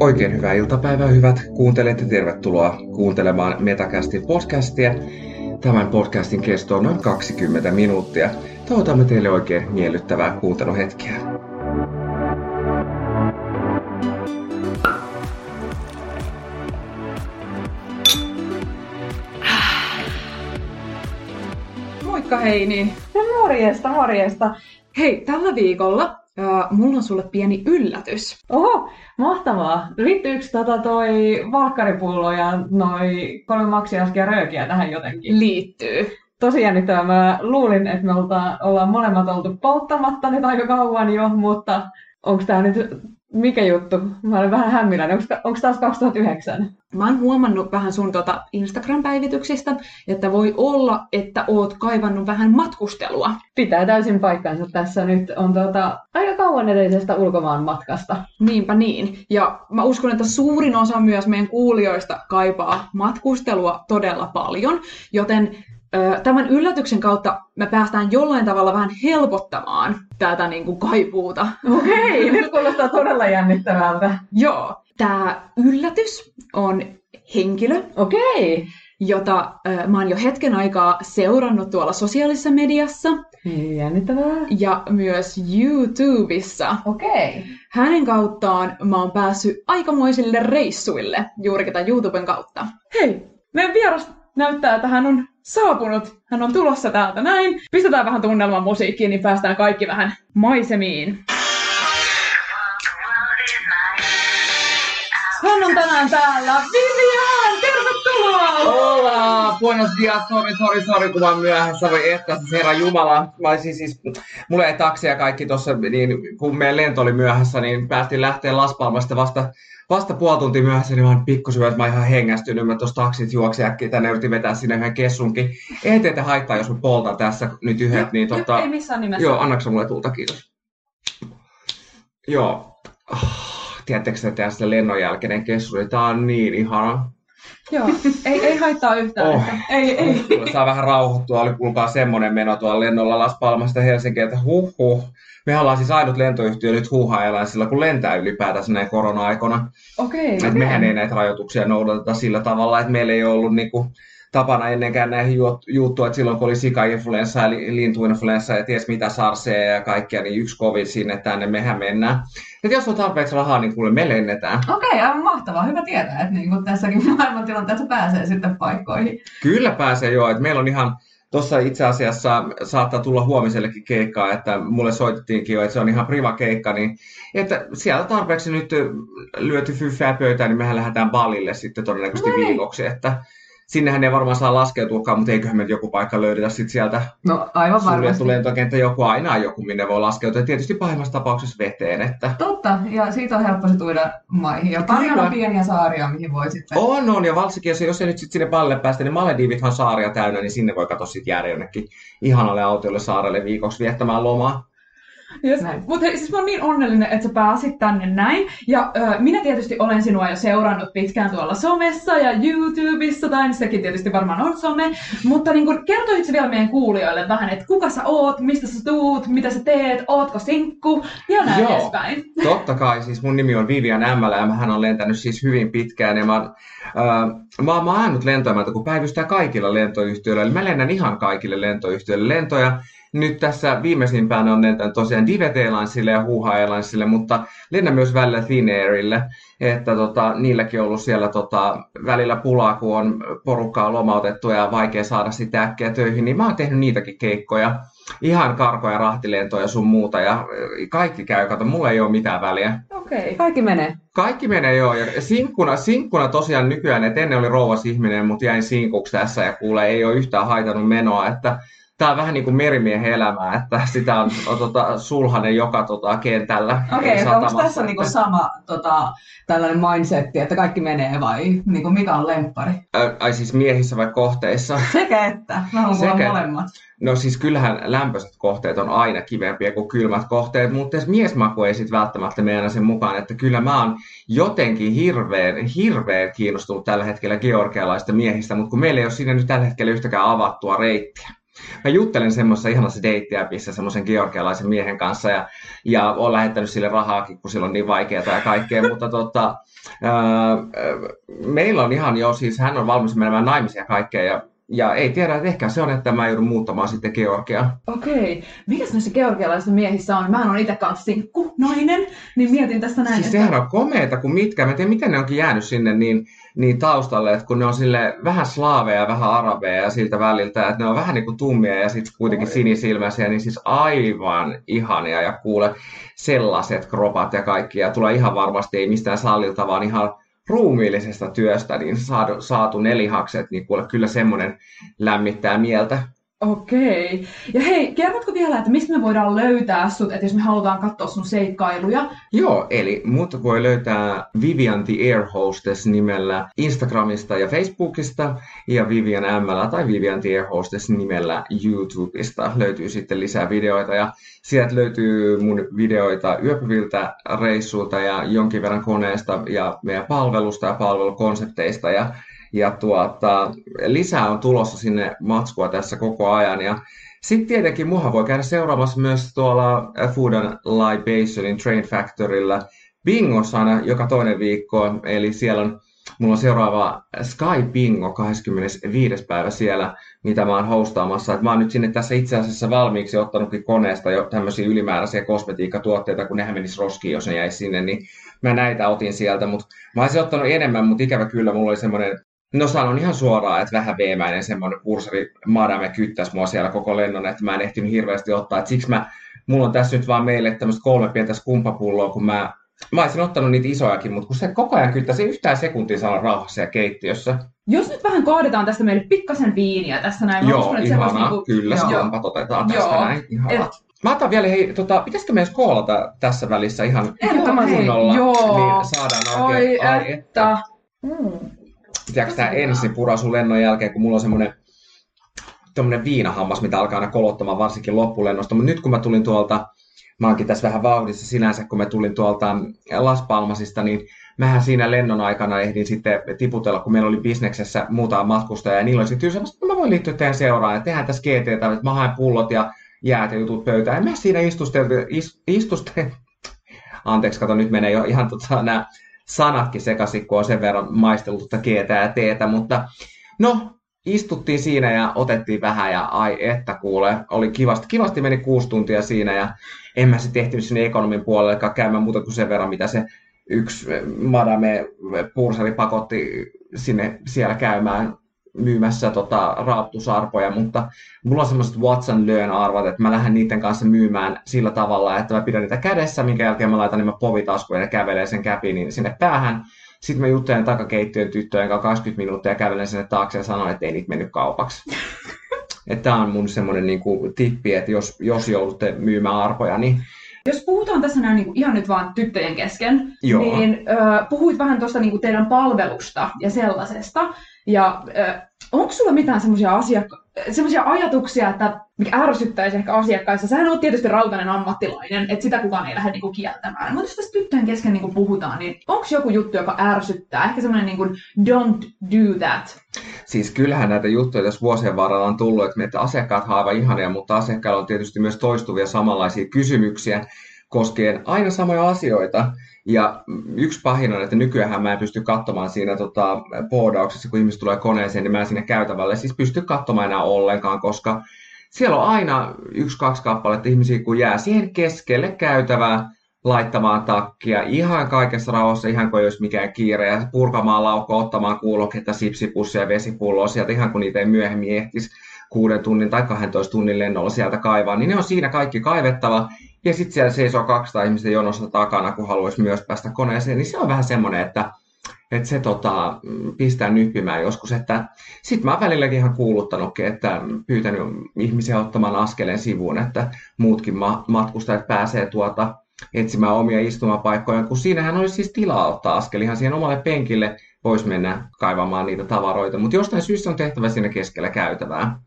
Oikein hyvää iltapäivää, hyvät kuuntelijat ja tervetuloa kuuntelemaan Metakästin podcastia. Tämän podcastin kesto on noin 20 minuuttia. Toivotamme teille oikein miellyttävää kuunteluhetkeä. Moikka Heini! No morjesta, morjesta. Hei, tällä viikolla uh, mulla on sulle pieni yllätys. Oho, mahtavaa. Liittyykö tota toi valkkaripullo ja noi kolme maksiaskia röökiä tähän jotenkin? Liittyy. Tosi jännittävää. Mä luulin, että me ollaan molemmat oltu polttamatta nyt aika kauan jo, mutta onko tää nyt mikä juttu? Mä olen vähän hämminläinen. Onko taas 2009? Mä oon huomannut vähän sun tota Instagram-päivityksistä, että voi olla, että oot kaivannut vähän matkustelua. Pitää täysin paikkansa. Tässä nyt on tota, aika kauan edellisestä ulkomaan matkasta. Niinpä niin. Ja mä uskon, että suurin osa myös meidän kuulijoista kaipaa matkustelua todella paljon, joten tämän yllätyksen kautta me päästään jollain tavalla vähän helpottamaan tätä niin kuin kaipuuta. Okei, nyt kuulostaa todella jännittävältä. Joo. Tämä yllätys on henkilö, Okei. jota ö, mä oon jo hetken aikaa seurannut tuolla sosiaalisessa mediassa Jännittävää. ja myös YouTubessa. Okei. Hänen kauttaan mä oon päässyt aikamoisille reissuille juurikin tämän YouTuben kautta. Hei, meidän vieras näyttää, että hän on saapunut. Hän on tulossa täältä näin. Pistetään vähän tunnelman musiikkiin, niin päästään kaikki vähän maisemiin. Hän on tänään täällä. Vivian, tervetuloa! Hola! Buenos dias, sorry, sorry, sorry, kun mä oon myöhässä, voi että siis herra Jumala. Mä olisin siis, mulla ei taksia kaikki tossa, niin kun meidän lento oli myöhässä, niin päästiin lähteä Las Palmasta vasta, vasta puoli tuntia myöhässä, niin mä oon pikkusyvä, että mä oon ihan hengästynyt. Mä tuossa taksit juoksi äkkiä tänne, yritin vetää sinne yhden kessunkin. Ei teitä haittaa, jos mä poltan tässä nyt yhdet, niin tota... Ei missään nimessä. Joo, annaksa mulle tulta, kiitos. Joo. Ah, Tiedättekö te sitä lennon jälkeinen kessuri? Tää on niin ihana. Joo. Ei, ei haittaa yhtään. Oh. että- Ei, ei. Saa vähän rauhoittua. Oli kuulkaa semmonen meno tuolla lennolla Las Palmasta Helsinkiin, että huh huh. Me ollaan siis ainut lentoyhtiö nyt huuhaillaan sillä, kun lentää ylipäätänsä näin korona-aikana. Okei. Et mehän ei näitä rajoituksia noudateta sillä tavalla, että meillä ei ollut niinku tapana ennenkään näihin juuttua, että silloin kun oli sika-influenssa ja li- lintuinfluenssa ja ties mitä sarseja ja kaikkea, niin yksi covid sinne tänne mehän mennään. Et jos on tarpeeksi rahaa, niin kuule me lennetään. Okei, aivan mahtavaa. Hyvä tietää, että niin tässäkin maailmantilanteessa pääsee sitten paikkoihin. Kyllä pääsee joo, että meillä on ihan Tuossa itse asiassa saattaa tulla huomisellekin keikkaa, että mulle soitettiinkin jo, että se on ihan priva keikka, niin että sieltä tarpeeksi nyt lyöty fyffää pöytään, niin mehän lähdetään ballille sitten todennäköisesti No niin. viikoksi, että sinnehän ei varmaan saa laskeutuakaan, mutta eiköhän me joku paikka löydetä sitten sieltä No aivan varmasti. lentokenttä, joku aina joku, minne voi laskeutua. Ja tietysti pahimmassa tapauksessa veteen, että Totta, ja siitä on helppo se tuoda maihin. Ja paljon on pieniä saaria, mihin voi sitten... on, on, ja varsinkin jos, jos ei nyt sit sinne ballille päästä, niin Maledivithan on saaria täynnä, niin sinne voi katsoa sitten jäädä jonnekin ihanalle autiolle saarelle viikoksi viettämään lomaa. Yes. Mutta siis mä oon niin onnellinen, että sä pääsit tänne näin. Ja ö, minä tietysti olen sinua jo seurannut pitkään tuolla somessa ja YouTubessa, tai sekin tietysti varmaan on some. Mutta niin kun, kertoisitko vielä meidän kuulijoille vähän, että kuka sä oot, mistä sä tuut, mitä sä teet, ootko sinkku ja näin Joo. edespäin. Totta kai, siis mun nimi on Vivian Ämmälä ja hän on lentänyt siis hyvin pitkään. Ja mä, oon, äh, mä, oon- mä oon ainut lentoemäntä, kun päivystää kaikilla lentoyhtiöillä. Eli mä lennän ihan kaikille lentoyhtiöille lentoja. Nyt tässä viimeisimpään on lentänyt tosiaan Divet Airlinesille ja Huuha Airlinesille, mutta lennän myös välillä Thin Airille. Että tota, niilläkin on ollut siellä tota, välillä pulaa, kun on porukkaa lomautettu ja vaikea saada sitä äkkiä töihin, niin mä oon tehnyt niitäkin keikkoja. Ihan karkoja, rahtilentoja sun muuta ja kaikki käy, kato, mulla ei ole mitään väliä. Okei. Kaikki menee. Kaikki menee joo, ja sinkkuna, sinkkuna tosiaan nykyään, että ennen oli rouvas ihminen, mutta jäin sinkuksi tässä ja kuule, ei ole yhtään haitannut menoa, että tää on vähän niin kuin merimiehen elämää, että sitä on, on tota, sulhanen joka tota, kentällä. Okei, ei okay, onko tässä niinku sama tota, tällainen mindsetti, että kaikki menee vai niinku mikä on lemppari? Ä, ai siis miehissä vai kohteissa? Sekä että. Mä Sekä. molemmat. No siis kyllähän lämpöiset kohteet on aina kivempiä kuin kylmät kohteet, mutta miesmaku ei sitten välttämättä mene sen mukaan, että kyllä mä oon jotenkin hirveän, hirveän kiinnostunut tällä hetkellä georgialaista miehistä, mutta kun meillä ei ole sinne nyt tällä hetkellä yhtäkään avattua reittiä. Mä juttelen semmoisessa ihanassa deittiäpissä semmoisen georgialaisen miehen kanssa ja, ja olen lähettänyt sille rahaakin, kun sillä on niin vaikeaa ja kaikkea, mutta tota, ää, meillä on ihan jo, siis hän on valmis menemään naimisiin ja kaikkea ja ja ei tiedä, että ehkä se on, että mä joudun muuttamaan sitten Georgiaan. Okei. Mikäs näissä georgialaisissa miehissä on? Mä oon itse kanssa sinkku, nainen, niin mietin tästä näin. Siis että... sehän on komeeta kuin mitkä. Mä tiedän, miten ne onkin jäänyt sinne niin, niin taustalle, että kun ne on sille vähän slaaveja, vähän arabeja ja siltä väliltä, että ne on vähän niin kuin tummia ja sitten kuitenkin sinisilmäisiä, niin siis aivan ihania ja kuule sellaiset kropat ja kaikki. Ja tulee ihan varmasti, ei mistään sallilta, vaan ihan ruumiillisesta työstä niin saatu, saatu nelihakset, niin kuule, kyllä semmoinen lämmittää mieltä. Okei. Ja hei, kerrotko vielä, että mistä me voidaan löytää sut, että jos me halutaan katsoa sun seikkailuja? Joo, eli mut voi löytää Vivian the Air Hostess nimellä Instagramista ja Facebookista ja Vivian ML tai Vivian the Air Hostess nimellä YouTubesta. Löytyy sitten lisää videoita ja sieltä löytyy mun videoita yöpyviltä reissuilta ja jonkin verran koneesta ja meidän palvelusta ja palvelukonsepteista ja ja tuota, lisää on tulossa sinne matskua tässä koko ajan. Ja sitten tietenkin muha voi käydä seuraamassa myös tuolla Food and Libationin Train Factorylla Bingossa aina joka toinen viikko. Eli siellä on Mulla on seuraava Sky Bingo 25. päivä siellä, mitä mä oon hostaamassa. Et mä oon nyt sinne tässä itse asiassa valmiiksi ottanutkin koneesta jo tämmöisiä ylimääräisiä kosmetiikkatuotteita, kun nehän menis roskiin, jos ne jäisi sinne, niin mä näitä otin sieltä. Mutta mä olisin ottanut enemmän, mutta ikävä kyllä mulla oli semmoinen No sanon ihan suoraan, että vähän veemäinen semmoinen pursari madame kyttäisi mua siellä koko lennon, että mä en ehtinyt hirveästi ottaa. Et siksi mä, mulla on tässä nyt vaan meille tämmöistä kolme pientä skumppapulloa, kun mä, mä olisin ottanut niitä isojakin, mutta kun se koko ajan kyttäisi yhtään sekuntia saa rauhassa siellä keittiössä. Jos nyt vähän kaadetaan tästä meille pikkasen viiniä tässä näin. Joo, uskon, ihanaa, niinku... kyllä, skumpat otetaan tästä Joo. näin. Ihanaa. Et... Mä otan vielä, hei, tota, pitäisikö meidän koolata tässä välissä ihan kunnolla, niin saadaan oikein, ai, ai että. että. Mm tiedätkö, tämä ensin purasu lennon jälkeen, kun mulla on semmoinen tämmöinen viinahammas, mitä alkaa aina kolottamaan varsinkin loppulennosta. Mutta nyt kun mä tulin tuolta, mä oonkin tässä vähän vauhdissa sinänsä, kun mä tulin tuolta Las Palmasista, niin mähän siinä lennon aikana ehdin sitten tiputella, kun meillä oli bisneksessä muutama matkustaja, ja niillä oli sitten että mä voin liittyä teidän seuraan, ja tehdään tässä GT, että mä haen pullot ja jäät ja jutut pöytään. Ja mä siinä istustelin, istustelin, anteeksi, kato, nyt menee jo ihan tota, nämä sanatkin sekaisin, kun on sen verran maistellut keetä ja teetä, mutta no, istuttiin siinä ja otettiin vähän ja ai että kuule, oli kivasti, kivasti meni kuusi tuntia siinä ja en mä sitten ehtinyt sinne ekonomin puolelle käymään muuta kuin sen verran, mitä se yksi madame pursari pakotti sinne siellä käymään myymässä tota, raaptusarpoja, mutta mulla on semmoiset Watson learn arvat, että mä lähden niiden kanssa myymään sillä tavalla, että mä pidän niitä kädessä, minkä jälkeen mä laitan ne povitaskuja ja kävelen sen käpin sinne päähän. Sitten mä juttelen takakeittiön tyttöjen kanssa 20 minuuttia ja kävelen sinne taakse ja sanon, että ei niitä mennyt kaupaksi. Tämä on mun semmoinen niin kuin, tippi, että jos, jos joudutte myymään arpoja, niin jos puhutaan tässä näin niin kuin ihan nyt vaan tyttöjen kesken, Joo. niin ö, puhuit vähän tuosta niin teidän palvelusta ja sellaisesta. Ja äh, onko sulla mitään semmoisia asiakka- semmoisia ajatuksia, että mikä ärsyttäisi ehkä asiakkaissa? Sähän on tietysti rautainen ammattilainen, että sitä kukaan ei lähde niinku kieltämään. Mutta jos tästä tyttöjen kesken niinku puhutaan, niin onko joku juttu, joka ärsyttää? Ehkä semmoinen niinku don't do that. Siis kyllähän näitä juttuja tässä vuosien varrella on tullut, että asiakkaat aivan ihania, mutta asiakkailla on tietysti myös toistuvia samanlaisia kysymyksiä koskien aina samoja asioita. Ja yksi pahin on, että nykyään mä en pysty katsomaan siinä tota, poodauksessa, kun ihmiset tulee koneeseen, niin mä en sinne käytävälle siis pysty katsomaan enää ollenkaan, koska siellä on aina yksi-kaksi kappaletta ihmisiä, kun jää siihen keskelle käytävää laittamaan takkia ihan kaikessa rauhassa, ihan kuin ei olisi mikään kiire, ja purkamaan laukko, ottamaan kuuloketta, sipsipussia ja vesipulloa sieltä, ihan kun niitä ei myöhemmin ehtisi kuuden tunnin tai 12 tunnin lennolla sieltä kaivaa, niin ne on siinä kaikki kaivettava, ja sitten siellä seisoo 200 ihmistä jonossa takana, kun haluaisi myös päästä koneeseen, niin se on vähän semmoinen, että, että se tota, pistää nyppimään joskus. Että sitten mä oon välilläkin ihan kuuluttanutkin, että pyytänyt ihmisiä ottamaan askeleen sivuun, että muutkin ma- matkustajat pääsee tuota etsimään omia istumapaikkoja, kun siinähän olisi siis tilaa ottaa askel ihan siihen omalle penkille, voisi mennä kaivamaan niitä tavaroita, mutta jostain syystä on tehtävä siinä keskellä käytävää.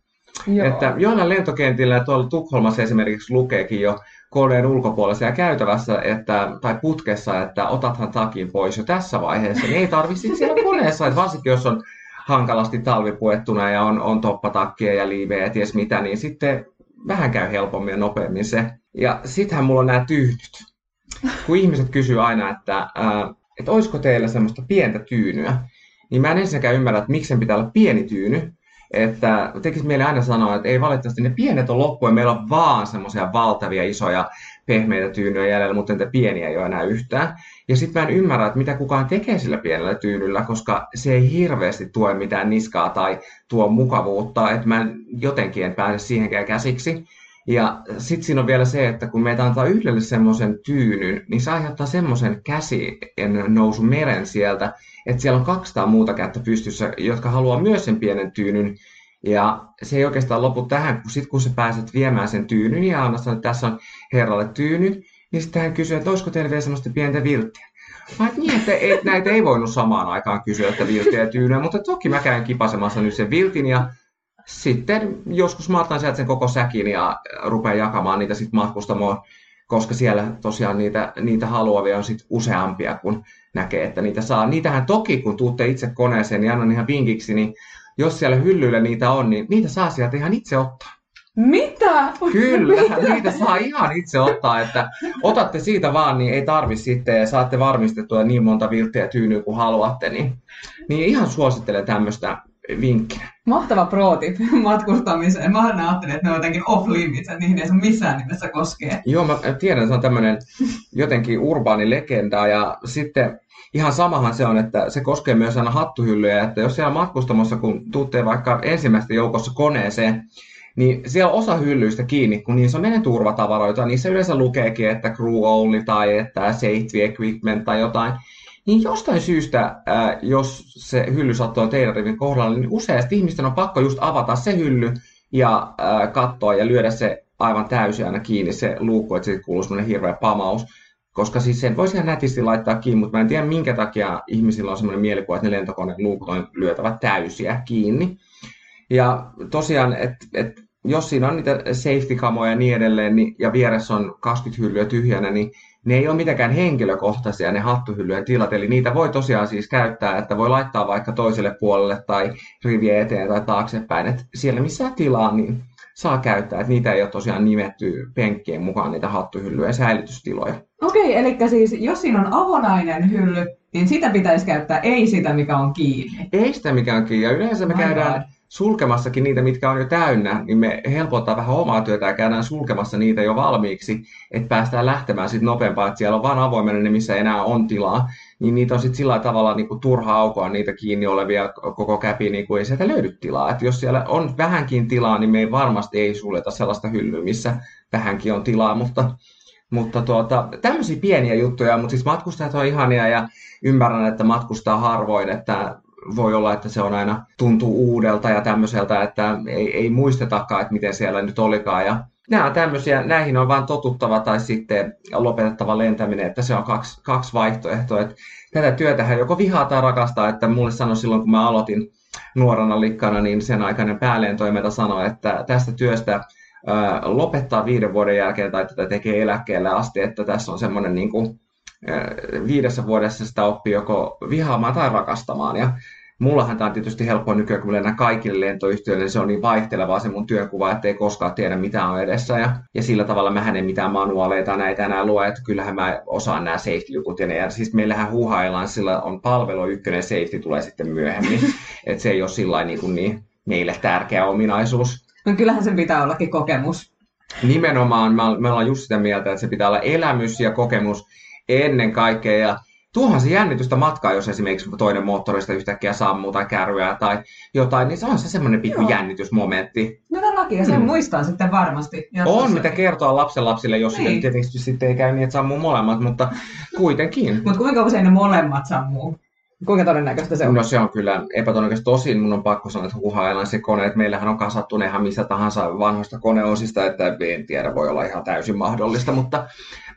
Joo. Että joillain lentokentillä tuolla Tukholmassa esimerkiksi lukeekin jo koneen ulkopuolella käytävässä että, tai putkessa, että otathan takin pois jo tässä vaiheessa, niin ei tarvitse siellä koneessa, että varsinkin jos on hankalasti talvipuettuna ja on, on toppatakkia ja liivejä ja ties mitä, niin sitten vähän käy helpommin ja nopeammin se. Ja sittenhän mulla on nämä tyynyt. Kun ihmiset kysyy aina, että, ää, että olisiko teillä semmoista pientä tyynyä, niin mä en ensinnäkään ymmärrä, että miksi sen pitää olla pieni tyyny, että tekisi meille aina sanoa, että ei valitettavasti ne pienet on loppu ja meillä on vaan semmoisia valtavia isoja pehmeitä tyynyjä jäljellä, mutta niitä pieniä ei ole enää yhtään. Ja sitten mä en ymmärrä, että mitä kukaan tekee sillä pienellä tyynyllä, koska se ei hirveästi tue mitään niskaa tai tuo mukavuutta, että mä en jotenkin en pääse siihenkään käsiksi. Ja sitten siinä on vielä se, että kun meitä antaa yhdelle semmoisen tyynyn, niin se aiheuttaa semmoisen käsien nousun meren sieltä, että siellä on 200 muuta kättä pystyssä, jotka haluaa myös sen pienen tyynyn. Ja se ei oikeastaan lopu tähän, kun sitten kun sä pääset viemään sen tyynyn ja annat että tässä on herralle tyyny, niin sitten hän kysyy, että olisiko teillä vielä semmoista pientä vilttiä. Mä et niin, että ei, näitä ei voinut samaan aikaan kysyä, että vilttiä ja tyynyä, mutta toki mä käyn kipasemassa nyt sen viltin ja sitten joskus mä otan sieltä sen koko säkin ja rupean jakamaan niitä sitten matkustamoon, koska siellä tosiaan niitä, niitä haluavia on sitten useampia, kun näkee, että niitä saa. Niitähän toki, kun tuutte itse koneeseen, niin annan ihan vinkiksi, niin jos siellä hyllyllä niitä on, niin niitä saa sieltä ihan itse ottaa. Mitä? Kyllä, Mitä? niitä saa ihan itse ottaa, että otatte siitä vaan, niin ei tarvi sitten ja saatte varmistettua niin monta vilttiä tyynyä kuin haluatte, niin, niin ihan suosittelen tämmöistä vinkkinä. Mahtava pro-tip. matkustamiseen. Mä aina ajattelin, että ne on jotenkin off limits, että niihin ei saa missään nimessä koskea. Joo, mä tiedän, se on tämmöinen jotenkin urbaani legenda ja sitten ihan samahan se on, että se koskee myös aina hattuhyllyjä, että jos siellä matkustamossa, kun tuutte vaikka ensimmäistä joukossa koneeseen, niin siellä osa hyllyistä kiinni, kun niissä on meidän turvatavaroita, niissä yleensä lukeekin, että crew only tai että safety equipment tai jotain, niin jostain syystä, ää, jos se hylly sattuu teidän rivin kohdalla, niin useasti ihmisten on pakko just avata se hylly ja ää, katsoa ja lyödä se aivan täysin aina kiinni se luukku, että siitä kuuluu semmoinen hirveä pamaus. Koska siis sen voisi ihan nätisti laittaa kiinni, mutta mä en tiedä minkä takia ihmisillä on semmoinen mielikuva, että ne lentokoneen luukut on lyötävä täysiä kiinni. Ja tosiaan, että et, jos siinä on niitä safety-kamoja ja niin edelleen, niin, ja vieressä on 20 hyllyä tyhjänä, niin ne ei ole mitenkään henkilökohtaisia ne hattuhyllyjen tilat, eli niitä voi tosiaan siis käyttää, että voi laittaa vaikka toiselle puolelle tai rivien eteen tai taaksepäin, että siellä missä tilaa, niin saa käyttää, että niitä ei ole tosiaan nimetty penkkien mukaan niitä hattuhyllyjä ja säilytystiloja. Okei, eli siis jos siinä on avonainen hylly, niin sitä pitäisi käyttää, ei sitä, mikä on kiinni. Ei sitä mikään kiinni, ja yleensä me My käydään. Sulkemassakin niitä, mitkä on jo täynnä, niin me helpottaa vähän omaa työtä ja käydään sulkemassa niitä jo valmiiksi, että päästään lähtemään sitten nopeampaa, että siellä on vaan avoimena ne, missä enää on tilaa, niin niitä on sitten sillä tavalla niin kuin turha aukoa niitä kiinni olevia koko käpi, niin kuin ei sieltä löydy tilaa. Et jos siellä on vähänkin tilaa, niin me ei varmasti ei suljeta sellaista hyllyä, missä vähänkin on tilaa, mutta mutta tuota, tämmöisiä pieniä juttuja, mutta siis matkustajat on ihania ja ymmärrän, että matkustaa harvoin, että voi olla, että se on aina tuntuu uudelta ja tämmöiseltä, että ei, ei muistetakaan, että miten siellä nyt olikaan. Ja nämä on tämmöisiä, näihin on vain totuttava tai sitten lopetettava lentäminen, että se on kaksi, kaksi vaihtoehtoa. Että tätä työtähän joko vihaa tai rakastaa, että mulle sanoi silloin, kun mä aloitin nuorena likkana, niin sen aikainen päälentoimenta sanoi, että tästä työstä lopettaa viiden vuoden jälkeen tai tätä tekee eläkkeelle asti, että tässä on semmoinen niin kuin, viidessä vuodessa sitä oppii joko vihaamaan tai rakastamaan. Ja mullahan tämä on tietysti helppoa nykyään, kun mä lennän kaikille lentoyhtiöille, niin se on niin vaihtelevaa se mun työkuva, että ei koskaan tiedä mitä on edessä. Ja, ja sillä tavalla mä en mitään manuaaleita näitä enää lue, että kyllähän mä osaan nämä safety-jutut. Ja, ne, ja siis meillähän huhaillaan, sillä on palvelu ykkönen, safety tulee sitten myöhemmin. että se ei ole sillä niin, kuin niin meille tärkeä ominaisuus. No kyllähän sen pitää ollakin kokemus. Nimenomaan me me ollaan just sitä mieltä, että se pitää olla elämys ja kokemus ennen kaikkea. Ja tuohan se jännitystä matkaa, jos esimerkiksi toinen moottorista yhtäkkiä sammuu tai kärryää tai jotain, niin se on se semmoinen pikku Joo. jännitysmomentti. Todellakin, ja sen Mm. muistaa sitten varmasti. jatkossa. On mitä kertoa lapsenlapsille, jos Niin. niin. tietysti sitten ei käy niin, että sammuu molemmat, mutta kuitenkin. Mutta kuinka usein ne molemmat sammuu? Kuinka todennäköistä se on? No se on kyllä epätodennäköistä. Tosin mun on pakko sanoa, että huhaillaan se kone, että meillähän on kasattu ne ihan missä tahansa vanhoista koneosista, että en tiedä, voi olla ihan täysin mahdollista, mutta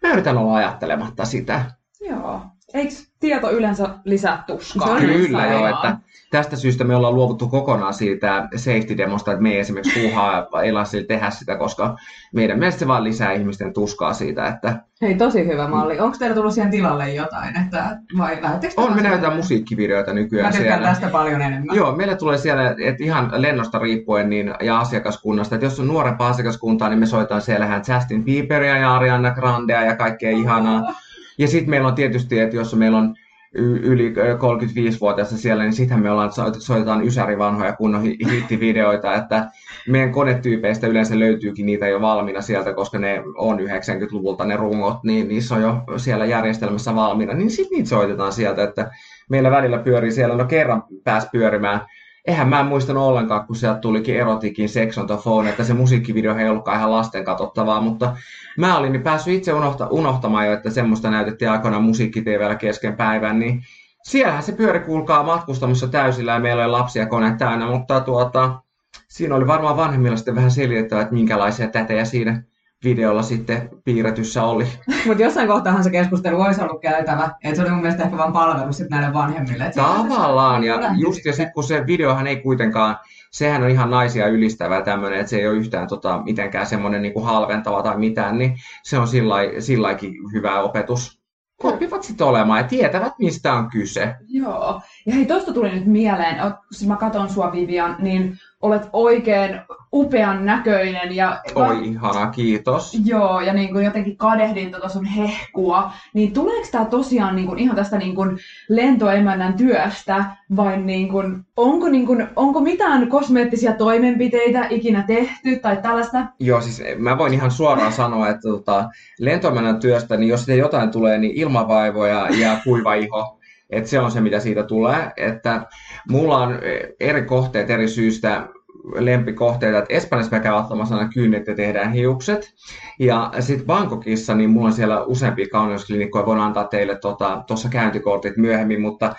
mä yritän olla ajattelematta sitä. Joo. Eikö tieto yleensä lisää tuskaa? Kyllä joo, että tästä syystä me ollaan luovuttu kokonaan siitä safety-demosta, että me ei esimerkiksi puuhaa ei tehdä sitä, koska meidän mielestä se vaan lisää ihmisten tuskaa siitä, että Hei, tosi hyvä malli. Onko teillä tullut siihen tilalle jotain, että vai lähettekö te on, me näytetään musiikkivideoita Mä nykyään tykkään siellä. tästä paljon enemmän. Joo, meille tulee siellä, että ihan lennosta riippuen niin, ja asiakaskunnasta, että jos on nuorempaa asiakaskuntaa, niin me soitaan siellähän Justin Bieberia ja Ariana Grandea ja kaikkea ihanaa. Ja sitten meillä on tietysti, että jos meillä on yli ö, 35-vuotiaista siellä, niin sittenhän me ollaan, soit- soitetaan ysäri vanhoja kunnon hi- hittivideoita, että meidän konetyypeistä yleensä löytyykin niitä jo valmiina sieltä, koska ne on 90-luvulta ne rungot, niin niissä on jo siellä järjestelmässä valmiina, niin sitten niitä soitetaan sieltä, että meillä välillä pyörii siellä, no kerran pääsi pyörimään eihän mä en muistanut ollenkaan, kun sieltä tulikin erotikin Sex on the Phone, että se musiikkivideo ei ollutkaan ihan lasten katsottavaa, mutta mä olin niin päässyt itse unohta, unohtamaan jo, että semmoista näytettiin aikoinaan musiikki kesken päivän, niin siellähän se pyöri kuulkaa matkustamassa täysillä ja meillä oli lapsia kone täynnä, mutta tuota, siinä oli varmaan vanhemmilla sitten vähän selitettävä, että minkälaisia tätejä siinä videolla sitten piirretyssä oli. Mutta jossain kohtaahan se keskustelu olisi ollut käytävä. Et se oli mun mielestä ehkä vaan palvelus sit näille vanhemmille. Et Tavallaan, ja just ja sitten kun se videohan ei kuitenkaan, sehän on ihan naisia ylistävä tämmöinen, että se ei ole yhtään tota, mitenkään semmoinen niinku halventava tai mitään, niin se on sillä laikin hyvä opetus. Oppivat sitten olemaan ja tietävät, mistä on kyse. Joo. Ja hei, tosta tuli nyt mieleen, kun mä katon sua Vivian, niin olet oikein upean näköinen ja... Oi ihana, kiitos. Joo, ja niin kuin jotenkin kadehdin tota sun hehkua. Niin tuleeko tämä tosiaan niin kuin ihan tästä niin kuin lentoemännän työstä, vai niin kuin, onko, niin kuin, onko mitään kosmeettisia toimenpiteitä ikinä tehty tai tällaista? Joo, siis mä voin ihan suoraan sanoa, että tota, lentoemännän työstä, niin jos siitä jotain tulee, niin ilmavaivoja ja kuiva iho. Että se on se, mitä siitä tulee. Että mulla on eri kohteet eri syistä lempikohteita. Että Espanjassa mä käyn ottamassa aina kynnet ja tehdään hiukset. Ja sitten Bangkokissa, niin mulla on siellä useampia kauneusklinikkoja. Voin antaa teille tuossa tota, käyntikortit myöhemmin, mutta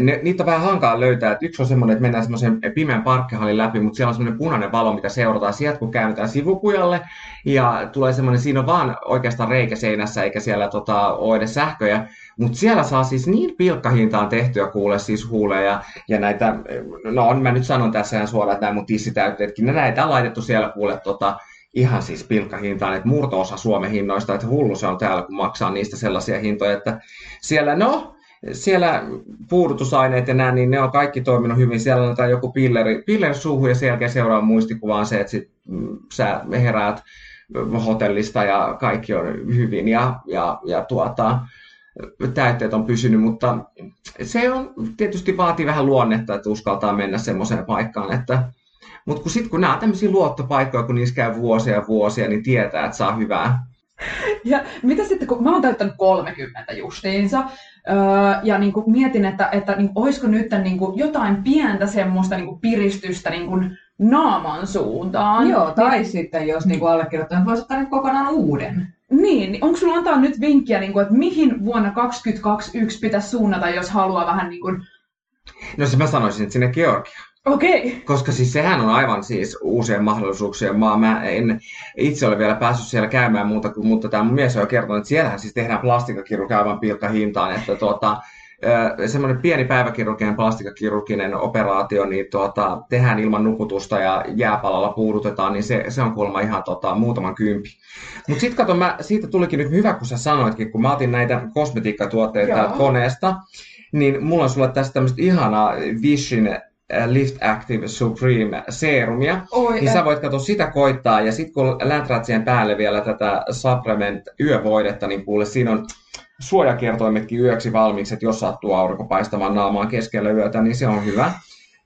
ne, niitä on vähän hankala löytää. Et yksi on semmoinen, että mennään semmoisen pimeän parkkihallin läpi, mutta siellä on semmoinen punainen valo, mitä seurataan sieltä, kun käännytään sivupujalle. Ja tulee semmoinen, siinä on vaan oikeastaan reikä seinässä, eikä siellä tota, ole edes sähköjä. Mutta siellä saa siis niin pilkkahintaan tehtyä kuule siis huuleja ja, näitä, no mä nyt sanon tässä ihan suoraan, että nämä mun tissitäytteetkin, ne näitä on laitettu siellä kuule tota, ihan siis pilkkahintaan, että murto-osa Suomen hinnoista, että hullu se on täällä, kun maksaa niistä sellaisia hintoja, että siellä, no, siellä puudutusaineet ja nämä, niin ne on kaikki toiminut hyvin. Siellä on joku pilleri, pilleri suuhun ja sen jälkeen seuraava muistikuva on se, että sit, mm, sä heräät hotellista ja kaikki on hyvin ja, ja, ja tuota, täytteet on pysynyt, mutta se on tietysti vaatii vähän luonnetta, että uskaltaa mennä semmoiseen paikkaan, että mutta kun sitten kun nämä on tämmöisiä luottopaikkoja, kun niissä käy vuosia ja vuosia, niin tietää, että saa hyvää. Ja mitä sitten, kun mä oon täyttänyt 30 justiinsa, öö, ja niin kuin mietin, että, että niin kuin, olisiko nyt niin kuin, jotain pientä semmoista niin kuin piristystä niin kuin naaman suuntaan. Joo, tai sitten jos niinku allekirjoittanut voisi ottaa nyt kokonaan uuden. Niin, niin onko sulla antaa nyt vinkkiä, niin kuin, että mihin vuonna 2021 pitäisi suunnata, jos haluaa vähän niin kuin... No se mä sanoisin, että sinne Georgia. Okei, okay. Koska siis sehän on aivan siis uusien mahdollisuuksien maa. Mä en itse ole vielä päässyt siellä käymään muuta kuin, mutta tämä mun mies on jo kertonut, että siellähän siis tehdään plastikkakirurgia aivan pilkkahintaan, että tuota, semmoinen pieni päiväkirurginen plastikkakirurginen operaatio, niin tuota, tehdään ilman nukutusta ja jääpalalla puudutetaan, niin se, se on kuulemma ihan tota, muutaman kympi. Mutta sitten kato, mä, siitä tulikin nyt hyvä, kun sä sanoitkin, kun mä otin näitä kosmetiikkatuotteita koneesta, niin mulla on sulle tästä tämmöistä ihanaa Vishin Lift Active Supreme serumia, oi, niin sä voit katsoa sitä koittaa, ja sitten kun länträät siihen päälle vielä tätä supplement yövoidetta, niin kuule siinä on suojakiertoimetkin yöksi valmiiksi, että jos sattuu aurinko paistamaan naamaan keskellä yötä, niin se on hyvä.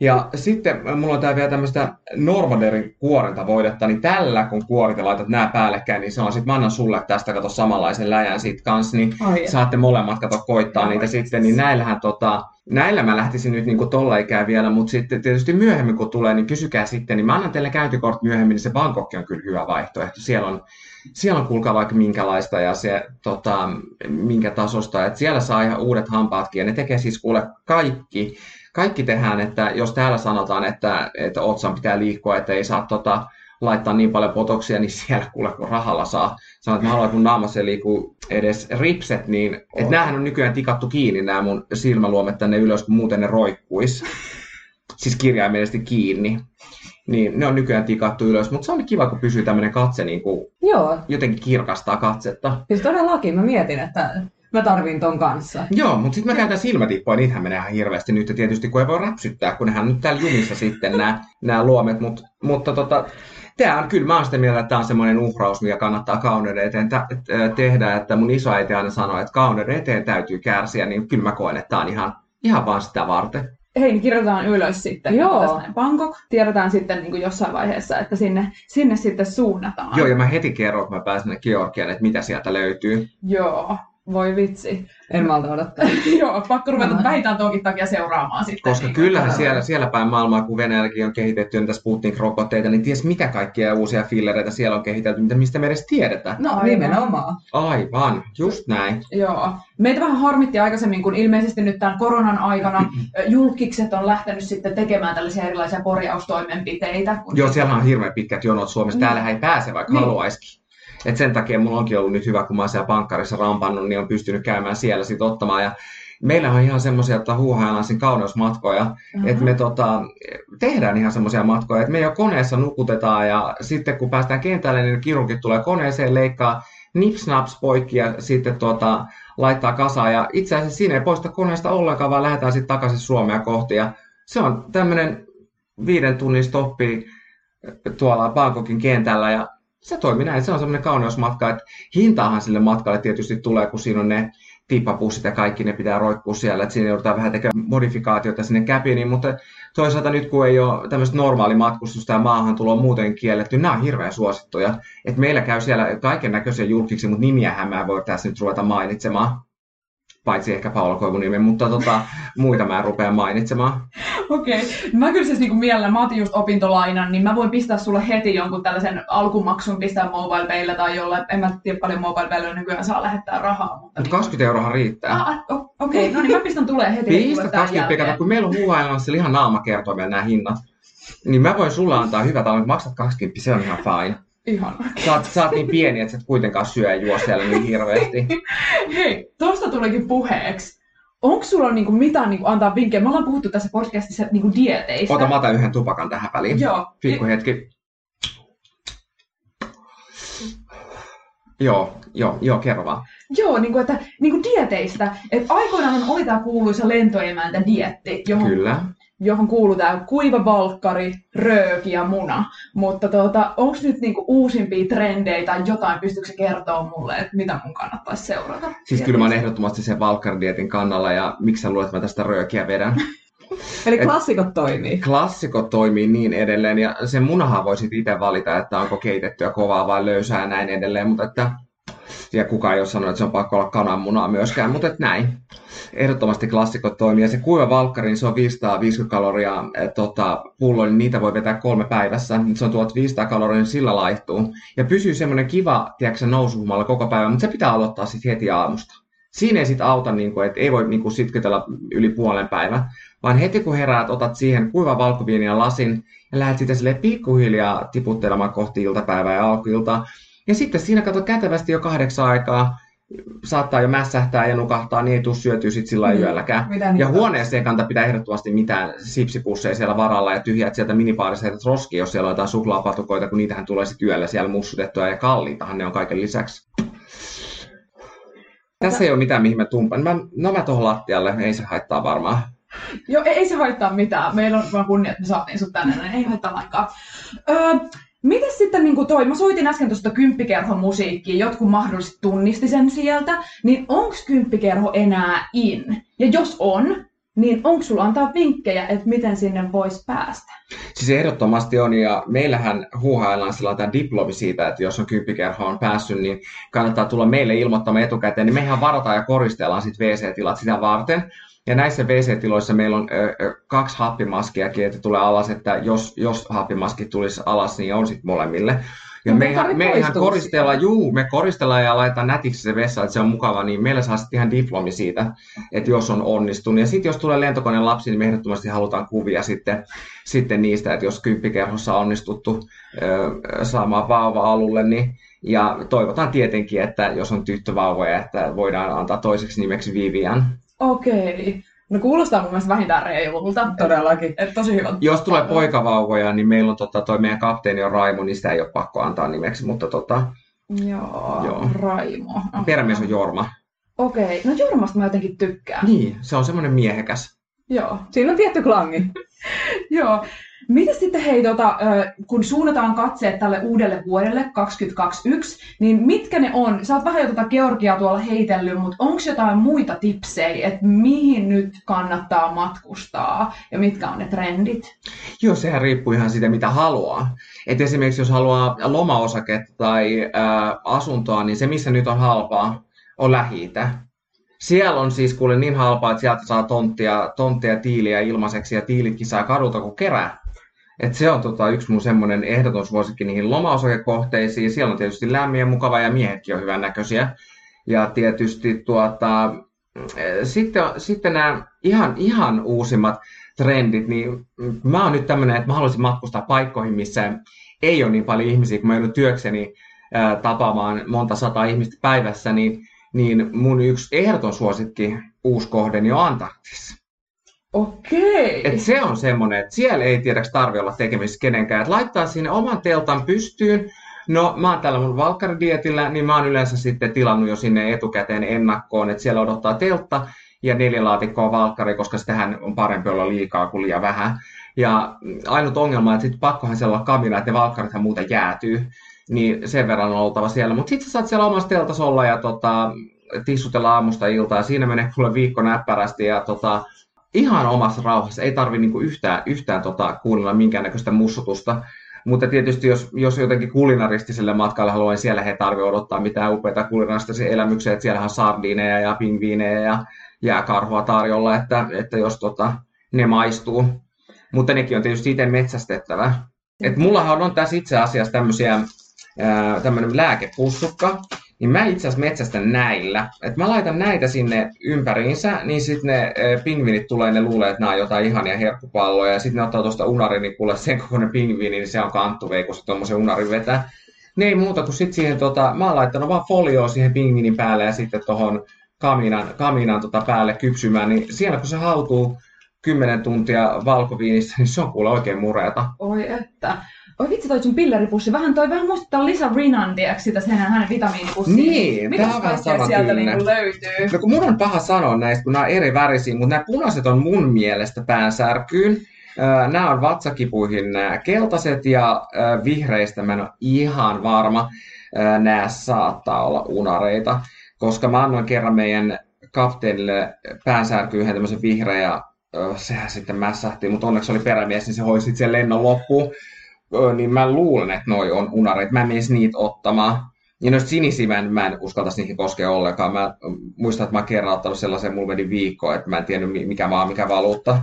Ja sitten mulla on tää vielä tämmöistä Normaderin kuorintavoidetta, niin tällä kun kuorit ja laitat nämä päällekkäin, niin se on sit mä annan sulle tästä kato samanlaisen läjän sit kanssa, niin Ai, saatte molemmat kato koittaa niitä sitten, niin näillähän tota, näillä mä lähtisin nyt niinku tolla ikään vielä, mutta sitten tietysti myöhemmin kun tulee, niin kysykää sitten, niin mä annan teille käyntikort myöhemmin, niin se Bangkok on kyllä hyvä vaihtoehto. Siellä on, siellä on kuulkaa vaikka minkälaista ja se tota, minkä tasosta, että siellä saa ihan uudet hampaatkin ja ne tekee siis kuule kaikki, kaikki tehdään, että jos täällä sanotaan, että, että otsan pitää liikkua, että ei saa tota, laittaa niin paljon potoksia, niin siellä kuule kun rahalla saa. Sanoin, että mä haluan, että mun naamassa ei liiku edes ripset, niin että näähän on nykyään tikattu kiinni nämä mun silmäluomet tänne ylös, kun muuten ne roikkuis. Siis kirjaimellisesti kiinni. Niin ne on nykyään tikattu ylös, mutta se on kiva, kun pysyy tämmöinen katse niin kuin Joo, jotenkin kirkastaa katsetta. siis todellakin mä mietin, että mä tarvin ton kanssa. Joo, mutta sitten mä käytän silmätippoja, niitähän menee ihan hirveästi nyt, ja tietysti kun ei voi räpsyttää, kun nehän on nyt täällä jumissa sitten nämä, nämä luomet, Mut, mutta tota, Tämä on, kyllä mä oon sitä mieltä, että tämä on semmoinen uhraus, mikä kannattaa kauneuden eteen tä- tehdä, että mun isoäiti aina sanoi, että kauneuden eteen täytyy kärsiä, niin kyllä mä koen, että tämä on ihan, ihan vaan sitä varten. Hei, niin kirjoitetaan ylös sitten. Joo. Tästä näin Bangkok. Tiedetään sitten niin kuin jossain vaiheessa, että sinne, sinne sitten suunnataan. Joo, ja mä heti kerron, kun mä pääsen sinne Georgiaan, että mitä sieltä löytyy. Joo. Voi vitsi. En malta odottaa. Joo, pakko ruveta Joo. vähintään tonkin takia seuraamaan sitten. Koska niin, kyllähän tätä- siellä, siellä päin maailmaa, kun Venäjälläkin on kehitetty niitä Sputnik-rokotteita, niin ties mitä kaikkia uusia fillereitä siellä on kehitelty, mitä mistä me edes tiedetään. No Aivan. nimenomaan. Aivan, just näin. Joo. Meitä vähän harmitti aikaisemmin, kun ilmeisesti nyt tämän koronan aikana julkikset on lähtenyt sitten tekemään tällaisia erilaisia korjaustoimenpiteitä. Kun Joo, siellä on hirveän pitkät jonot Suomessa. Niin. Täällähän ei pääse, vaikka Niin. haluaisikin. Et sen takia mulla onkin ollut nyt hyvä, kun mä oon siellä pankkarissa rampannut, niin on pystynyt käymään siellä sit ottamaan. Ja meillä on ihan semmoisia, että huuhaillaan siinä kauneusmatkoja, Mhm. että me tota, tehdään ihan semmoisia matkoja, että me jo koneessa nukutetaan ja sitten kun päästään kentälle, niin kirurgit tulee koneeseen, leikkaa nipsnaps poikki ja sitten tuota, laittaa kasaan. Ja itse asiassa siinä ei poista koneesta ollenkaan, vaan lähdetään sitten takaisin Suomea kohti. Ja se on tämmöinen viiden tunnin stoppi tuolla Bangkokin kentällä ja se toimii näin. Se on semmoinen kauneusmatka, että hintaahan sille matkalle tietysti tulee, kun siinä on ne tippapussit ja kaikki ne pitää roikkua siellä, että siinä joudutaan vähän tekemään modifikaatioita sinne käpiniin, mutta toisaalta nyt kun ei ole tämmöistä normaali matkustusta ja maahantulo on muuten kielletty, nämä on hirveän suosittuja. Et meillä käy siellä kaiken näköisiä julkiksi, mutta nimiähän mä voi tässä nyt ruveta mainitsemaan. Paitsi ehkä Paula Koivun nimen, mutta tota, muita mä en rupea mainitsemaan. Okei. Mä kyllä siis niinku mielellä, mä otin just opintolainan, niin mä voin pistää sulle heti jonkun tällaisen alkumaksun, pistää MobilePaylle tai jollain. En mä tiedä paljon MobilePaylle nykyään saa lähettää rahaa. Mutta Mutta 20 euroa riittää. Ah, ah, Okei, okay. no niin mä pistän tulee heti. Pistä kuule tän 20 kato, kun meillä on huuhailassa ihan naama kertoo meidän nämä hinnat. Niin mä voin sulla antaa hyvät alennukset, maksat 20, se on ihan fine. Ihan. Sä oot, sä oot niin pieni, että sä et kuitenkaan syö ja juo siellä niin hirveästi. Hei, tosta tulikin puheeksi. Onko sulla niinku mitään niinku antaa vinkkejä? Me ollaan puhuttu tässä podcastissa niinku dieteistä. Ota mä otan yhden tupakan tähän väliin. Joo. Pikku hetki. Joo, joo, joo, kerro vaan. Joo, niinku, että niinku dieteistä. Et aikoinaan oli tämä kuuluisa lentoemäntä dietti, johon, Kyllä. Johon kuuluu tämä kuiva valkkari, rööki ja muna. Mutta tuota, onko nyt niinku uusimpia trendejä tai jotain, pystyykö se kertoa mulle, että mitä mun kannattaisi seurata? Siis kyllä mä oon ehdottomasti sen Valkardietin kannalla ja miksi sä luulet, että mä tästä röökiä vedän? Eli Et- klassikot toimii. Klassikot toimii niin edelleen ja sen munahan voisit itse valita, että onko keitettyä kovaa vai löysää ja näin edelleen, mutta että ja kukaan ei ole sanonut, että se on pakko olla kananmunaa myöskään, mutta että näin. Ehdottomasti klassikot toimii. Ja se kuiva valkkari, niin se on 550 kaloria eh, tota, pullo, niin niitä voi vetää kolme päivässä. Nyt se on 1500 kaloria, niin sillä laihtuu. Ja pysyy semmoinen kiva, tiedätkö, nousuhumalla koko päivä, mutta se pitää aloittaa sitten heti aamusta. Siinä ei sitten auta, niin kuin, että ei voi niin kuin, sitketellä yli puolen päivän, vaan heti kun heräät, otat siihen kuiva valkoviini ja lasin ja lähdet sitä sille pikkuhiljaa tiputtelemaan kohti iltapäivää ja alkuiltaa. Ja sitten siinä kato kätevästi jo kahdeksan aikaa, saattaa jo mässähtää ja nukahtaa, niin ei tule syötyä sit sillä Niin. yölläkään. Mitä Ja huoneeseen kannattaa pitää ehdottomasti mitään sipsipusseja siellä varalla ja tyhjät sieltä minipaarissa heität roskiin, jos siellä on jotain suklaapatukoita, kun niitähän tulee sitten yöllä siellä mussutettua ja kalliitahan ne on kaiken lisäksi. Tässä ei ole mitään, mihin mä tumpan. Mä, no mä tuohon lattialle, ei se haittaa varmaan. Joo, ei, ei se haittaa mitään. Meillä on vaan kunnia, että me saatiin sut tänne, niin ei haittaa lainkaan. Öö, Miten sitten niin toi, mä soitin äsken tuosta kymppikerhon musiikkia, jotkut mahdollisesti tunnisti sen sieltä, niin onko kymppikerho enää in? Ja jos on, niin onko sulla antaa vinkkejä, että miten sinne voisi päästä? Siis ehdottomasti on, ja meillähän huuhaillaan tämä diplomi siitä, että jos on kymppikerhoon päässyt, niin kannattaa tulla meille ilmoittamaan etukäteen, niin mehän varataan ja koristellaan sitten WC-tilat sitä varten. Ja näissä WC-tiloissa meillä on ö, kaksi happimaskiakin, että tulee alas, että jos, jos happimaskit tulisi alas, niin on sitten molemmille. Ja Mutta me ihan, koristellaan, juu, me koristellaan ja laitetaan nätiksi se vessa, että se on mukava, niin meillä saa sitten ihan diplomi siitä, että jos on onnistunut. Ja sitten jos tulee lentokoneen lapsi, niin me ehdottomasti halutaan kuvia sitten, sitten niistä, että jos kymppikerhossa on onnistuttu ö, saamaan vauva alulle, niin ja toivotaan tietenkin, että jos on tyttövauvoja, että voidaan antaa toiseksi nimeksi Vivian. Okei. No kuulostaa mun mielestä vähintään reilulta. Todellakin. Et tosi hyvä. Jos tulee poikavauvoja, niin meillä on tota, toi meidän kapteeni on Raimo, niin sitä ei ole pakko antaa nimeksi, mutta tota, Joo, Joo. Raimo. Aha. perämies on Jorma. Okei, no Jormasta mä jotenkin tykkään. Niin, se on semmoinen miehekäs. Joo. Siinä on tietty klangi. Joo. Mitä sitten hei, tota, kun suunnataan katseet tälle uudelle vuodelle 2021, niin mitkä ne on? Sä oot vähän jo tota Georgiaa tuolla heitellyt, mutta onko jotain muita tipsejä, että mihin nyt kannattaa matkustaa ja mitkä on ne trendit? Joo, sehän riippuu ihan siitä, mitä haluaa. Et esimerkiksi jos haluaa lomaosaketta tai ää, asuntoa, niin se missä nyt on halpaa, on lähi Siellä on siis kuule niin halpaa, että sieltä saa tonttia, tonttia tiiliä ilmaiseksi ja tiilitkin saa kadulta kun kerää. Et se on tota, yksi mun semmoinen ehdoton suosikki niihin lomaosakekohteisiin. Siellä on tietysti lämmin ja mukava ja miehetkin on hyvän näköisiä. Ja tietysti tuota, eh, sitten, sitten nämä ihan, ihan uusimmat trendit, niin mä oon nyt tämmöinen, että mä haluaisin matkustaa paikkoihin, missä ei ole niin paljon ihmisiä, kun mä joudun työkseni ää, tapaamaan monta sataa ihmistä päivässä, niin, niin mun yksi ehdoton suosikki uusi kohde niin on Antarktis. Okei. Et se on semmoinen, että siellä ei tiedäks tarvi olla tekemisissä kenenkään. Et laittaa sinne oman teltan pystyyn. No mä oon täällä mun valkkaridietillä, niin mä oon yleensä sitten tilannut jo sinne etukäteen ennakkoon, että siellä odottaa teltta ja neljä laatikkoa valkkari, koska sitähän on parempi olla liikaa kuin liian vähän. Ja ainut ongelma, että sitten pakkohan siellä olla kamina, että ne valkkarithan muuten jäätyy, niin sen verran on oltava siellä. Mutta sitten sä saat siellä omassa teltassa olla ja tota, tissutella aamusta iltaa, siinä menee kuule viikko näppärästi, ja tota, ihan omassa rauhassa, ei tarvi niinku yhtään, yhtään tota, kuunnella minkäännäköistä mussutusta. Mutta tietysti jos, jos jotenkin kulinaristiselle matkalle haluaa, niin siellä he tarvitse odottaa mitään upeita kulinaristisia elämyksiä, että siellähän on sardiineja ja pingviinejä ja jääkarhua tarjolla, että, että jos tota, ne maistuu. Mutta nekin on tietysti itse metsästettävä. Et mullahan on tässä itse asiassa tämmöisiä, tämmöinen lääkepussukka, niin mä itse asiassa metsästän näillä. Et mä laitan näitä sinne ympäriinsä, niin sitten ne ää, pingviinit tulee, ne luulee, että nämä on jotain ihania herkkupalloja, ja sitten ne ottaa tuosta unarin, niin kuule sen kokoinen pingviini, niin se on kanttuvei, kun se tuommoisen unarin vetää. Ne ei muuta kuin sitten siihen, tota, mä oon laittanut vaan folioa siihen pingviinin päälle ja sitten tuohon kaminan, kaminan tota päälle kypsymään, niin siellä kun se hautuu 10 tuntia valkoviinissä, niin se on kuule oikein mureata. Oi että. Oi vitsi toi sun pilleripussi. Vähän toi vähän muistuttaa Lisa Rinan, tiedätkö, sitä sen hänen vitamiinipussiin. Niin, Mitä vähän kaikkea sieltä niinku löytyy? No kun mun on paha sanoa näistä, kun nämä on eri värisiä, mutta nämä punaiset on mun mielestä päänsärkyyn. Nämä on vatsakipuihin nämä keltaiset ja vihreistä mä en ole ihan varma. Nämä saattaa olla unareita, koska mä annoin kerran meidän kapteenille päänsärkyyn yhden tämmöisen vihreä ja sehän sitten mässähti, mutta onneksi oli perämies, niin se hoisi sen lennon loppuun. Niin mä luulen, että noi on unareita. Mä en menisi niitä ottamaan. Ja noista sinisiä mä en, mä en uskaltaisi niihin koskea ollenkaan. Mä muistan, että mä oon kerran ottanut sellaisen, mulla meni viikko, että mä en tiennyt mi- mikä maa, mikä valuutta.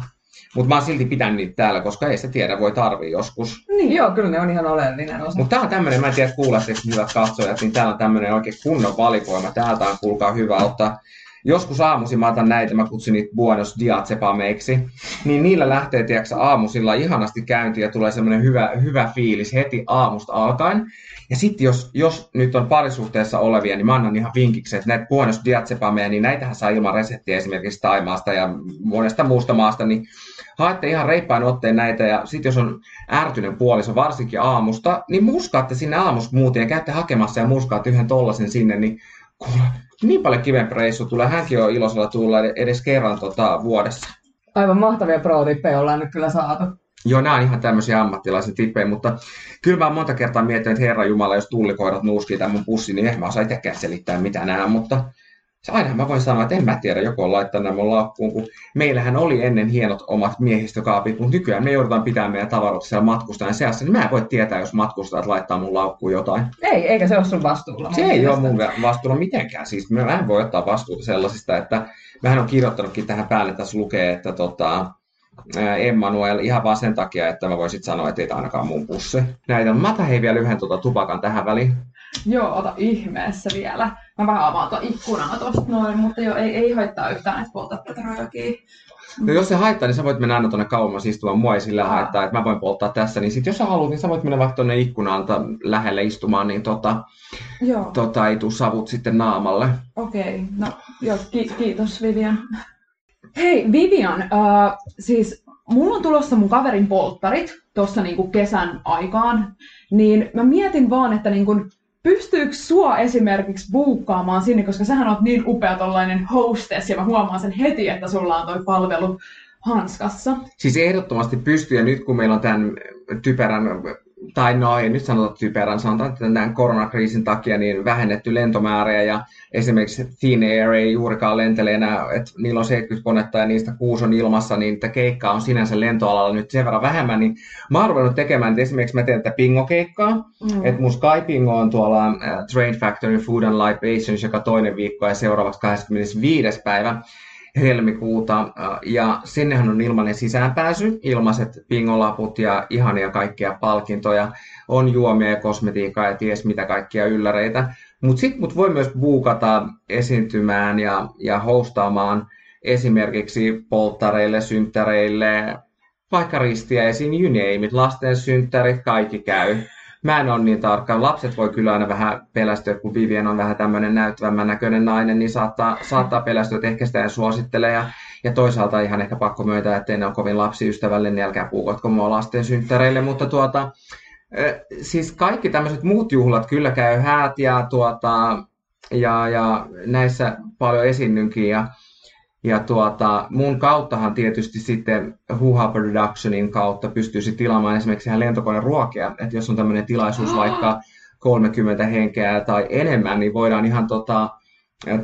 Mutta mä oon silti pitänyt niitä täällä, koska ei se tiedä, voi tarvii joskus. Niin, joo, kyllä ne on ihan oleellinen osa. Mutta tää on tämmönen, mä en tiedä kuuletteko hyvät katsojat, niin täällä on tämmönen oikein kunnon valikoima. Täältä on kuulkaa hyvä ottaa. Joskus aamuisin mä otan näitä, mä kutsun niitä Buenos Diazepameiksi, niin niillä lähtee tiedätkö, aamusilla ihanasti käyntiin ja tulee semmoinen hyvä, hyvä fiilis heti aamusta alkaen. Ja sitten jos, jos nyt on parisuhteessa olevia, niin mä annan ihan vinkiksi, että näitä Buenos Diazepameja, niin näitähän saa ilman reseptiä esimerkiksi Taimaasta ja monesta muusta maasta, niin haette ihan reippain otteen näitä ja sitten jos on ärtyinen puoliso, varsinkin aamusta, niin muskaatte sinne aamusmuutiin ja käytte hakemassa ja muskaatte yhden tollasen sinne, niin niin paljon kivempi reissu tulee. Hänkin on iloisella tulla edes kerran tota, vuodessa. Aivan mahtavia pro-tippejä ollaan nyt kyllä saatu. Joo, nämä on ihan tämmöisiä ammattilaisen tippejä, mutta kyllä mä oon monta kertaa miettinyt, että Herra Jumala, jos tullikoirat nuuskii tämän mun pussin, niin en mä osaa itsekään selittää mitä nämä, mutta se aina mä voin sanoa, että en mä tiedä, joku on laittanut nämä mun laukkuun, kun meillähän oli ennen hienot omat miehistökaapit, mutta nykyään me joudutaan pitämään meidän tavarat siellä matkustajan seassa, niin mä en voi tietää, jos matkustajat laittaa mun laukkuun jotain. Ei, eikä se ole sun vastuulla. Se ei ole mun vastuulla mitenkään. Siis mä en voi ottaa vastuuta sellaisista, että mähän on kirjoittanutkin tähän päälle, tässä lukee, että tota, Emmanuel ihan vaan sen takia, että mä voisin sanoa, että ei ainakaan mun pussi. Näitä, mä otan hei vielä yhden tuota tupakan tähän väliin. Joo, ota ihmeessä vielä. Mä vähän avaan tuon ikkunaa tosta noin, mutta joo, ei, ei haittaa yhtään, että poltat tätä rojakia. No jos se haittaa, niin sä voit mennä aina tuonne kauemmas istumaan. Mua ei sillä Aa. haittaa, että mä voin polttaa tässä. Niin sit jos sä haluat, niin sä voit mennä vaikka tuonne ikkunalta lähelle istumaan, niin tota, Joo, tota, ei tuu savut sitten naamalle. okei. No, joo, ki- kiitos Vivian. Hei Vivian, äh, siis mulla on tulossa mun kaverin polttarit tuossa niinku kesän aikaan, niin mä mietin vaan, että niinku, pystyykö sua esimerkiksi buukkaamaan sinne, koska sähän oot niin upea tollainen hostess, ja mä huomaan sen heti, että sulla on toi palvelu hanskassa. Siis ehdottomasti pystyy, ja nyt kun meillä on tämän typerän, tai no ei nyt sanota typerän, sanotaan, että tämän koronakriisin takia niin vähennetty lentomääriä, ja esimerkiksi Thin Air ei juurikaan lentele enää, että niillä on 70 konetta ja niistä kuusi on ilmassa, niin että keikkaa on sinänsä lentoalalla nyt sen verran vähemmän, niin mä oon ruvennut tekemään, että esimerkiksi mä teen tätä pingokeikkaa, Mm. Et mun Skypingo on tuolla äh, Train Factory Food and Libations joka toinen viikko ja seuraavaksi 25. päivä helmikuuta. Ja sinnehän on ilmainen sisäänpääsy, ilmaiset pingolaput ja ihania kaikkia palkintoja. On juomia ja kosmetiikkaa ja ties mitä kaikkia ylläreitä. Mutta sitten mut voi myös buukata esiintymään ja, ja hostaamaan esimerkiksi polttareille, synttäreille, vaikka ristiäisiin, you name it, lasten synttärit, kaikki käy. Mä en ole niin tarkka. Lapset voi kyllä aina vähän pelästyä, kun Vivien on vähän tämmöinen näyttävämmän näköinen nainen, niin saattaa, saattaa pelästyä, että ehkä sitä en suosittele. Ja, ja toisaalta ihan ehkä pakko myöntää, että en ole kovin lapsiystävällinen, niin älkää puukotko mua lasten synttäreille. Mutta tuota, siis kaikki tämmöiset muut juhlat kyllä käy häät ja, tuota, ja, ja näissä paljon esiinnynkin. Ja, ja tuota, mun kauttahan tietysti sitten Huha Productionin kautta pystyisi tilaamaan esimerkiksi ihan lentokoneruokia. Että jos on tämmöinen tilaisuus vaikka 30 henkeä tai enemmän, niin voidaan ihan tota,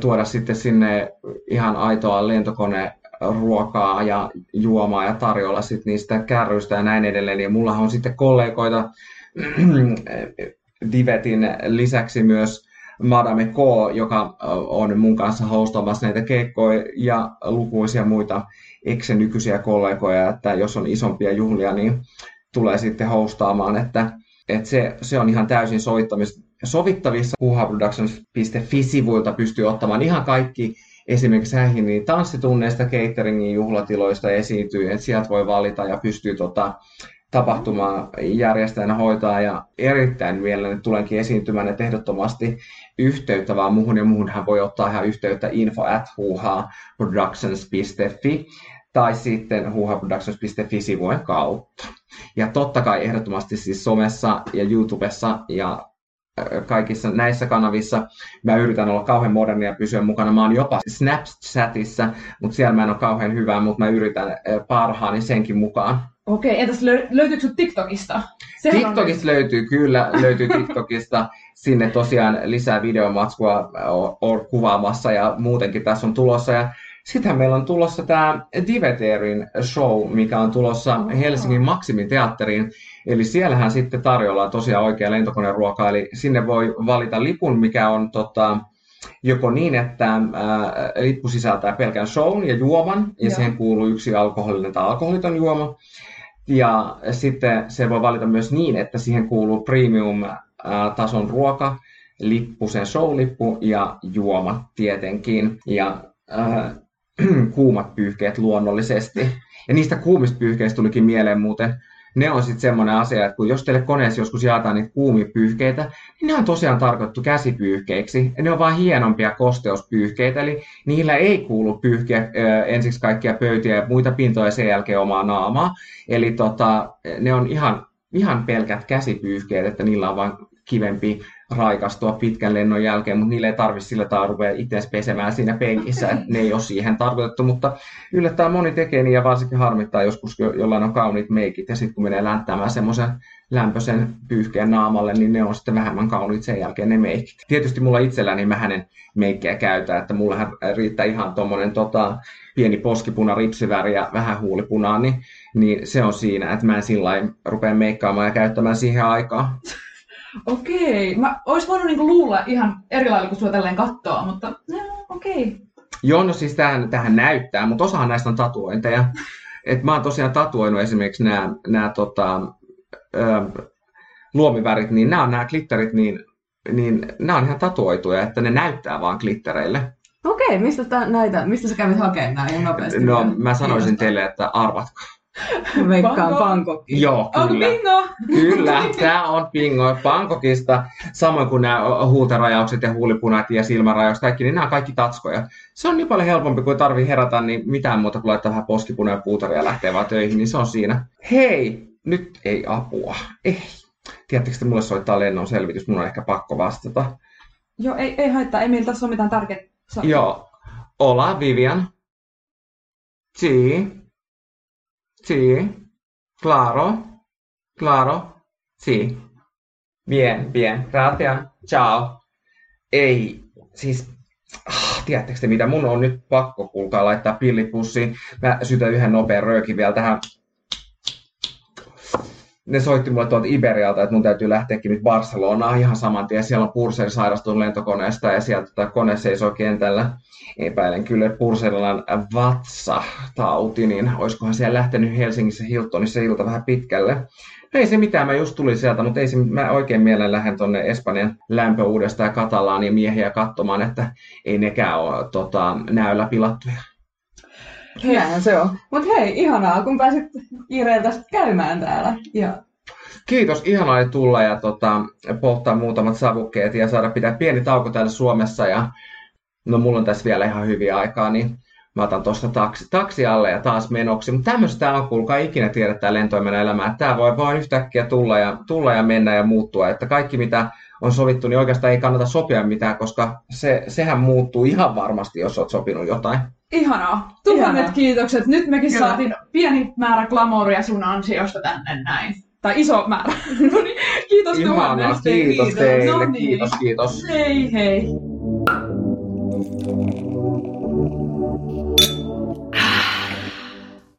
tuoda sitten sinne ihan aitoa lentokoneruokaa ja juomaa ja tarjolla sitten niistä kärryistä ja näin edelleen. Ja mullahan on sitten kollegoita Divetin lisäksi myös Madame K, joka on mun kanssa hostaamassa näitä keikkoja ja lukuisia muita Eksen nykyisiä kollegoja, että jos on isompia juhlia, niin tulee sitten hostaamaan, että, että se, se on ihan täysin sovittamis, sovittavissa. Puhaproductions.fi-sivuilta pystyy ottamaan ihan kaikki esimerkiksi häihin niin tanssitunneista, cateringin juhlatiloista esiintyy, että sieltä voi valita ja pystyy tota, tapahtumaa järjestäjänä hoitaa ja erittäin mielelläni tulenkin esiintymään, että ehdottomasti yhteyttä vaan muuhun ja muuhunhan voi ottaa ihan yhteyttä info at huhaproductions.fi tai sitten huhaproductions.fi-sivujen kautta. Ja totta kai ehdottomasti siis somessa ja YouTubessa ja kaikissa näissä kanavissa. Mä yritän olla kauhean modernia ja pysyä mukana. Mä oon jopa Snapchatissa, mutta siellä mä en ole kauhean hyvää, mutta mä yritän parhaani senkin mukaan. Okei, entäs lö- löytyykö TikTokista? Sehän on TikTokista löytyy kyllä, löytyy TikTokista. Sinne tosiaan lisää videomatskua on kuvaamassa ja muutenkin tässä on tulossa. Ja sittenhän meillä on tulossa tämä Diveterin show, mikä on tulossa Helsingin Maksimin teatteriin. Eli siellähän sitten tarjolla tosiaan oikea lentokoneruoka, eli sinne voi valita lipun, mikä on tota, joko niin, että ää, lippu sisältää pelkän shown ja juoman, ja Joo. siihen kuuluu yksi alkoholinen tai alkoholiton juoma. Ja sitten se voi valita myös niin, että siihen kuuluu premium-tason ruoka, lippu, sen show-lippu ja juomat tietenkin. Ja äh, kuumat pyyhkeet luonnollisesti. Ja niistä kuumista pyyhkeistä tulikin mieleen muuten, ne on sitten semmoinen asia, että kun jos teille koneessa joskus jaetaan niitä kuumia pyyhkeitä, niin ne on tosiaan tarkoitettu käsipyyhkeiksi. Ja ne on vain hienompia kosteuspyyhkeitä, eli niillä ei kuulu pyyhkiä ensiksi kaikkia pöytiä ja muita pintoja ja sen jälkeen omaa naamaa. Eli tota, ne on ihan, ihan pelkät käsipyyhkeet, että niillä on vain kivempi raikastua pitkän lennon jälkeen, mutta niille ei tarvitse sillä tavalla rupea itse pesemään siinä penkissä, että ne ei ole siihen tarkoitettu, mutta yllättäen moni tekee niin ja varsinkin harmittaa joskus, jo- jollain on kauniit meikit ja sitten kun menee länttämään semmoisen lämpöisen pyyhkeen naamalle, niin ne on sitten vähemmän kauniit sen jälkeen ne meikit. Tietysti mulla itselläni mä hänen meikkejä käytän, että mullahan riittää ihan tuommoinen tota, pieni poskipuna, ripsiväri ja vähän huulipunaa, niin, niin se on siinä, että mä en sillä rupea meikkaamaan ja käyttämään siihen aikaa. Okei, mä ois voinut niinku luulla ihan eri lailla kuin sua tälleen kattoa, mutta no, okei. Joo, no siis tähän, tähän näyttää, mutta osahan näistä on tatuointeja. että mä oon tosiaan tatuoinut esimerkiksi nämä, nämä tota, ö, luomivärit, niin nämä on nämä glitterit, niin, niin nämä on ihan tatuoituja, että ne näyttää vaan glittereille. Okei, mistä, tää, näitä, mistä sä kävit hakemaan nämä ihan nopeasti? No mä sanoisin teille, että arvatkaa. Veikkaan Bangkok. Bangkokki. Joo, Onko kyllä. bingo? Kyllä, tämä on bingo Bangkokista, samoin kuin nämä huulterajaukset ja huulipunat ja silmärajaukset, kaikki, niin nämä on kaikki tatskoja. Se on niin paljon helpompi, kuin tarvii herätä, niin mitään muuta kuin laittaa vähän poskipuna ja puutaria ja lähtee vaan töihin, niin se on siinä. Hei, nyt ei apua. Ei. Tiedättekö, että mulle soittaa lennon selvitys, mun on ehkä pakko vastata. Joo, ei, ei haittaa. Emil, tässä on mitään tärkeää. Joo. Hola, Vivian. Sí. Sí. Claro. Claro. Sí. Bien, bien. Gracias. Ciao. Ei, siis, ah, tiedättekö te mitä, mun on nyt pakko kuulkaa laittaa pillipussiin. Mä sytän yhden nopean röökin vielä tähän. Ne soitti mulle tuolta Iberialta, että mun täytyy lähteäkin nyt Barcelonaan ihan saman tien. Siellä on Purser sairastunut lentokoneesta ja sieltä tota kone seisoo kentällä. Epäilen kyllä, että Purserilla on vatsatauti, niin olisikohan siellä lähtenyt Helsingissä Hiltonissa ilta vähän pitkälle. No ei se mitään, mä just tulin sieltä, mutta ei se, mä oikein mielen lähden tonne Espanjan lämpöuudesta ja Katalaania miehiä katsomaan, että ei nekään ole tota, näyllä pilattuja. Näinhän se on. Mut hei, ihanaa, kun pääsit kiireeltä käymään täällä. Ja Kiitos, ihanaa tulla ja tota, polttaa muutamat savukkeet ja saada pitää pieni tauko täällä Suomessa. Ja, no mulla on tässä vielä ihan hyviä aikaa, niin mä otan tuosta taksi, taksi alle ja taas menoksi. Mutta tämmöistä on, kuulkaa ikinä tiedä tämä lentoimena elämä, että tämä voi vain yhtäkkiä tulla ja, tulla ja mennä ja muuttua. Että kaikki mitä on sovittu, niin oikeastaan ei kannata sopia mitään, koska se, sehän muuttuu ihan varmasti, jos olet sopinut jotain. Ihanaa. Tuhannet Ihanaa. kiitokset. Nyt mekin Kyllä. saatiin pieni määrä glamouria sun ansiosta tänne näin. Tai iso määrä. no niin, kiitos Ihanaa, tuhannesti. kiitos teille, No niin. kiitos, kiitos. Hei hei.